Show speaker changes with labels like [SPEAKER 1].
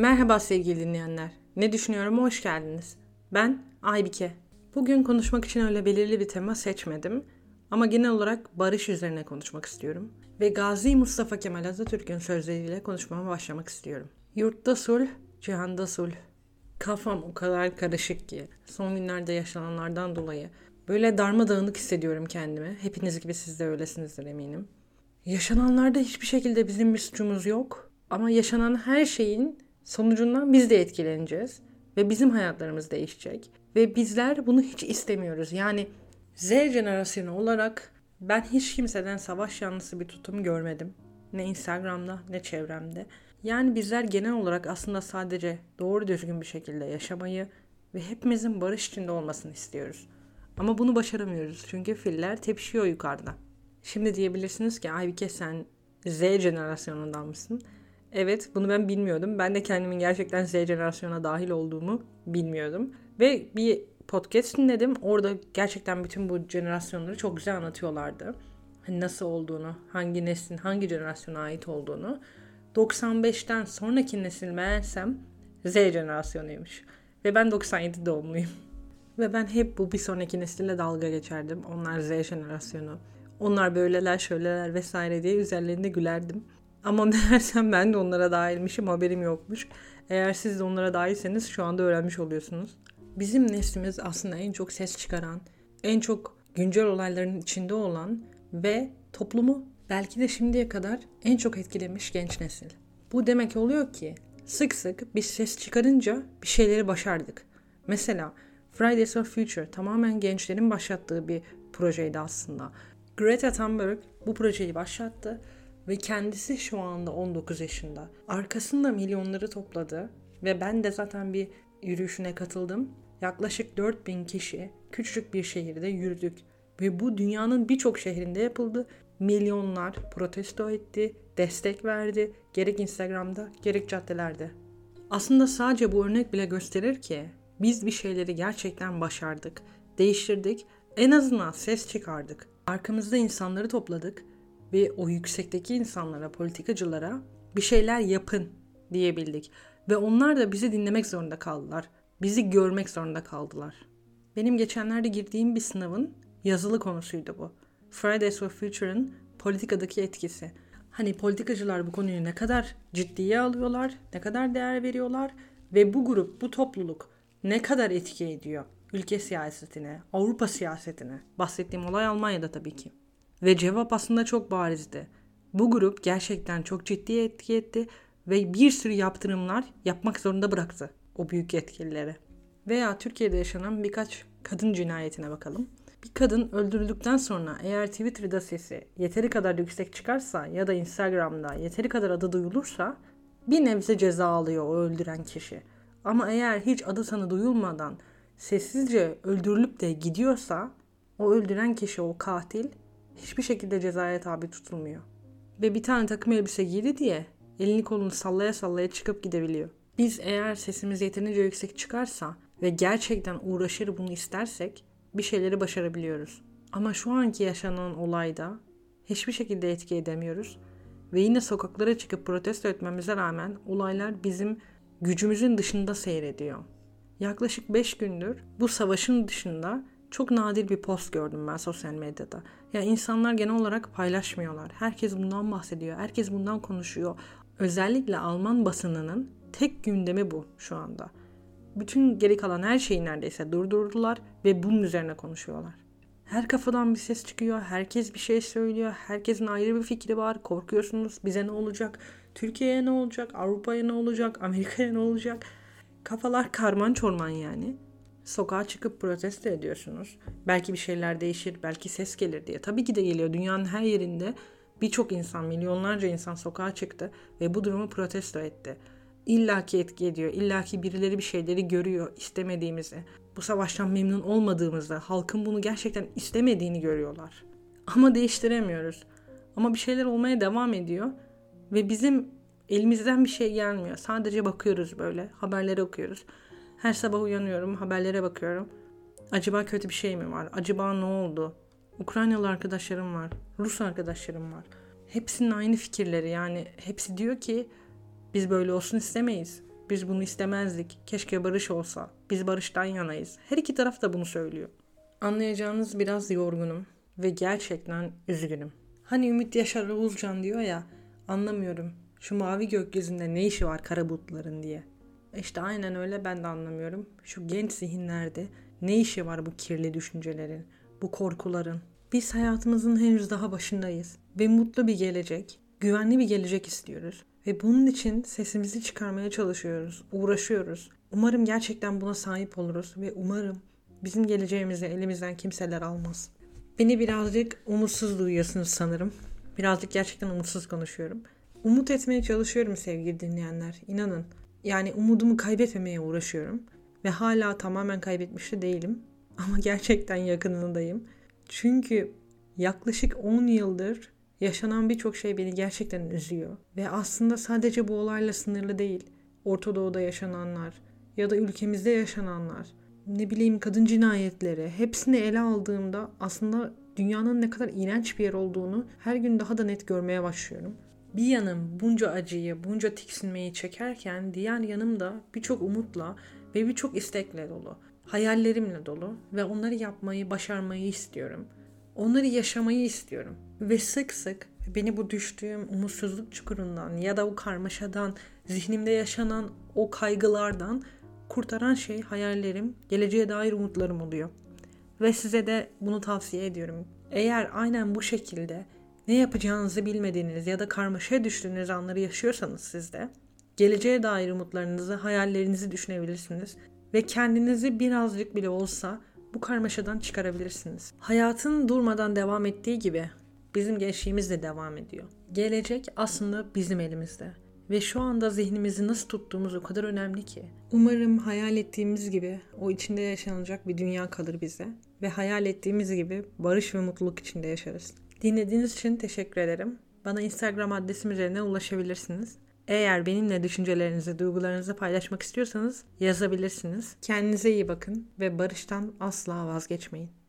[SPEAKER 1] Merhaba sevgili dinleyenler. Ne düşünüyorum hoş geldiniz. Ben Aybike. Bugün konuşmak için öyle belirli bir tema seçmedim. Ama genel olarak barış üzerine konuşmak istiyorum. Ve Gazi Mustafa Kemal Atatürk'ün sözleriyle konuşmama başlamak istiyorum. Yurtta sulh, cihanda sulh. Kafam o kadar karışık ki son günlerde yaşananlardan dolayı böyle darmadağınık hissediyorum kendimi. Hepiniz gibi siz de öylesinizdir eminim. Yaşananlarda hiçbir şekilde bizim bir suçumuz yok. Ama yaşanan her şeyin sonucundan biz de etkileneceğiz. Ve bizim hayatlarımız değişecek. Ve bizler bunu hiç istemiyoruz. Yani Z jenerasyonu olarak ben hiç kimseden savaş yanlısı bir tutum görmedim. Ne Instagram'da ne çevremde. Yani bizler genel olarak aslında sadece doğru düzgün bir şekilde yaşamayı ve hepimizin barış içinde olmasını istiyoruz. Ama bunu başaramıyoruz çünkü filler tepişiyor yukarıda. Şimdi diyebilirsiniz ki Aybike sen Z jenerasyonundan mısın? Evet bunu ben bilmiyordum. Ben de kendimin gerçekten Z jenerasyona dahil olduğumu bilmiyordum. Ve bir podcast dinledim. Orada gerçekten bütün bu jenerasyonları çok güzel anlatıyorlardı. Hani nasıl olduğunu, hangi neslin hangi jenerasyona ait olduğunu. 95'ten sonraki nesil meğersem Z jenerasyonuymuş. Ve ben 97 doğumluyum. Ve ben hep bu bir sonraki nesille dalga geçerdim. Onlar Z jenerasyonu. Onlar böyleler şöyleler vesaire diye üzerlerinde gülerdim. Ama meğersem ben de onlara dahilmişim haberim yokmuş. Eğer siz de onlara dahilseniz şu anda öğrenmiş oluyorsunuz. Bizim neslimiz aslında en çok ses çıkaran, en çok güncel olayların içinde olan ve toplumu belki de şimdiye kadar en çok etkilemiş genç nesil. Bu demek oluyor ki sık sık biz ses çıkarınca bir şeyleri başardık. Mesela Fridays for Future tamamen gençlerin başlattığı bir projeydi aslında. Greta Thunberg bu projeyi başlattı ve kendisi şu anda 19 yaşında. Arkasında milyonları topladı ve ben de zaten bir yürüyüşüne katıldım. Yaklaşık 4000 kişi küçücük bir şehirde yürüdük ve bu dünyanın birçok şehrinde yapıldı. Milyonlar protesto etti, destek verdi gerek Instagram'da gerek caddelerde. Aslında sadece bu örnek bile gösterir ki biz bir şeyleri gerçekten başardık, değiştirdik, en azından ses çıkardık. Arkamızda insanları topladık ve o yüksekteki insanlara, politikacılara bir şeyler yapın diyebildik. Ve onlar da bizi dinlemek zorunda kaldılar. Bizi görmek zorunda kaldılar. Benim geçenlerde girdiğim bir sınavın yazılı konusuydu bu. Fridays for Future'ın politikadaki etkisi. Hani politikacılar bu konuyu ne kadar ciddiye alıyorlar, ne kadar değer veriyorlar ve bu grup, bu topluluk ne kadar etki ediyor ülke siyasetine, Avrupa siyasetine. Bahsettiğim olay Almanya'da tabii ki. Ve cevap aslında çok barizdi. Bu grup gerçekten çok ciddi etki etti ve bir sürü yaptırımlar yapmak zorunda bıraktı o büyük yetkilileri. Veya Türkiye'de yaşanan birkaç kadın cinayetine bakalım. Bir kadın öldürüldükten sonra eğer Twitter'da sesi yeteri kadar yüksek çıkarsa ya da Instagram'da yeteri kadar adı duyulursa bir nebze ceza alıyor o öldüren kişi. Ama eğer hiç adı sanı duyulmadan sessizce öldürülüp de gidiyorsa o öldüren kişi, o katil hiçbir şekilde cezaya tabi tutulmuyor. Ve bir tane takım elbise giydi diye elini kolunu sallaya sallaya çıkıp gidebiliyor. Biz eğer sesimiz yeterince yüksek çıkarsa ve gerçekten uğraşır bunu istersek bir şeyleri başarabiliyoruz. Ama şu anki yaşanan olayda hiçbir şekilde etki edemiyoruz ve yine sokaklara çıkıp protesto etmemize rağmen olaylar bizim gücümüzün dışında seyrediyor. Yaklaşık 5 gündür bu savaşın dışında çok nadir bir post gördüm ben sosyal medyada. Ya insanlar genel olarak paylaşmıyorlar. Herkes bundan bahsediyor. Herkes bundan konuşuyor. Özellikle Alman basınının tek gündemi bu şu anda. Bütün geri kalan her şeyi neredeyse durdurdular ve bunun üzerine konuşuyorlar. Her kafadan bir ses çıkıyor, herkes bir şey söylüyor, herkesin ayrı bir fikri var. Korkuyorsunuz bize ne olacak, Türkiye'ye ne olacak, Avrupa'ya ne olacak, Amerika'ya ne olacak. Kafalar karman çorman yani. Sokağa çıkıp protesto ediyorsunuz. Belki bir şeyler değişir, belki ses gelir diye. Tabii ki de geliyor. Dünyanın her yerinde birçok insan, milyonlarca insan sokağa çıktı ve bu durumu protesto etti. İlla ki etki ediyor. İlla ki birileri bir şeyleri görüyor istemediğimizi. Bu savaştan memnun olmadığımızda halkın bunu gerçekten istemediğini görüyorlar. Ama değiştiremiyoruz. Ama bir şeyler olmaya devam ediyor ve bizim elimizden bir şey gelmiyor. Sadece bakıyoruz böyle, haberleri okuyoruz. Her sabah uyanıyorum, haberlere bakıyorum. Acaba kötü bir şey mi var? Acaba ne oldu? Ukraynalı arkadaşlarım var, Rus arkadaşlarım var. Hepsinin aynı fikirleri yani hepsi diyor ki biz böyle olsun istemeyiz. Biz bunu istemezdik. Keşke barış olsa. Biz barıştan yanayız. Her iki taraf da bunu söylüyor. Anlayacağınız biraz yorgunum ve gerçekten üzgünüm. Hani Ümit Yaşar Oğuzcan diyor ya anlamıyorum. Şu mavi gökyüzünde ne işi var kara bulutların diye. İşte aynen öyle ben de anlamıyorum. Şu genç zihinlerde ne işi var bu kirli düşüncelerin, bu korkuların. Biz hayatımızın henüz daha başındayız ve mutlu bir gelecek, güvenli bir gelecek istiyoruz. Ve bunun için sesimizi çıkarmaya çalışıyoruz, uğraşıyoruz. Umarım gerçekten buna sahip oluruz ve umarım bizim geleceğimizi elimizden kimseler almaz. Beni birazcık umutsuz duyuyorsunuz sanırım. Birazcık gerçekten umutsuz konuşuyorum. Umut etmeye çalışıyorum sevgili dinleyenler. İnanın. Yani umudumu kaybetmemeye uğraşıyorum. Ve hala tamamen kaybetmiş de değilim. Ama gerçekten yakınındayım. Çünkü yaklaşık 10 yıldır yaşanan birçok şey beni gerçekten üzüyor. Ve aslında sadece bu olayla sınırlı değil. Orta Doğu'da yaşananlar ya da ülkemizde yaşananlar, ne bileyim kadın cinayetleri hepsini ele aldığımda aslında dünyanın ne kadar iğrenç bir yer olduğunu her gün daha da net görmeye başlıyorum. Bir yanım bunca acıyı, bunca tiksinmeyi çekerken diğer yanım da birçok umutla ve birçok istekle dolu. Hayallerimle dolu ve onları yapmayı, başarmayı istiyorum. Onları yaşamayı istiyorum. Ve sık sık beni bu düştüğüm umutsuzluk çukurundan ya da o karmaşadan, zihnimde yaşanan o kaygılardan kurtaran şey hayallerim, geleceğe dair umutlarım oluyor. Ve size de bunu tavsiye ediyorum. Eğer aynen bu şekilde ne yapacağınızı bilmediğiniz ya da karmaşaya düştüğünüz anları yaşıyorsanız siz de geleceğe dair umutlarınızı, hayallerinizi düşünebilirsiniz ve kendinizi birazcık bile olsa bu karmaşadan çıkarabilirsiniz. Hayatın durmadan devam ettiği gibi bizim gençliğimiz de devam ediyor. Gelecek aslında bizim elimizde. Ve şu anda zihnimizi nasıl tuttuğumuz o kadar önemli ki. Umarım hayal ettiğimiz gibi o içinde yaşanacak bir dünya kalır bize. Ve hayal ettiğimiz gibi barış ve mutluluk içinde yaşarız. Dinlediğiniz için teşekkür ederim. Bana Instagram adresim üzerinden ulaşabilirsiniz. Eğer benimle düşüncelerinizi, duygularınızı paylaşmak istiyorsanız yazabilirsiniz. Kendinize iyi bakın ve barıştan asla vazgeçmeyin.